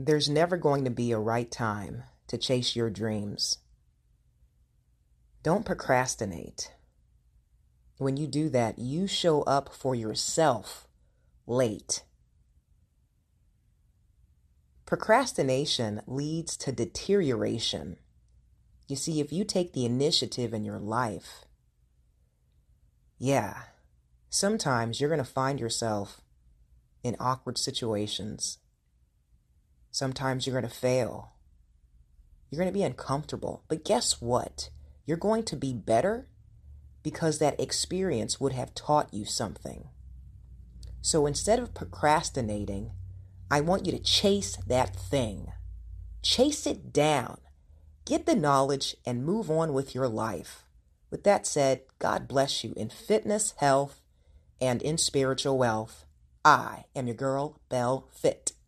There's never going to be a right time to chase your dreams. Don't procrastinate. When you do that, you show up for yourself late. Procrastination leads to deterioration. You see, if you take the initiative in your life, yeah, sometimes you're going to find yourself in awkward situations Sometimes you're going to fail. You're going to be uncomfortable. But guess what? You're going to be better because that experience would have taught you something. So instead of procrastinating, I want you to chase that thing. Chase it down. Get the knowledge and move on with your life. With that said, God bless you in fitness, health, and in spiritual wealth. I am your girl, Bell Fit.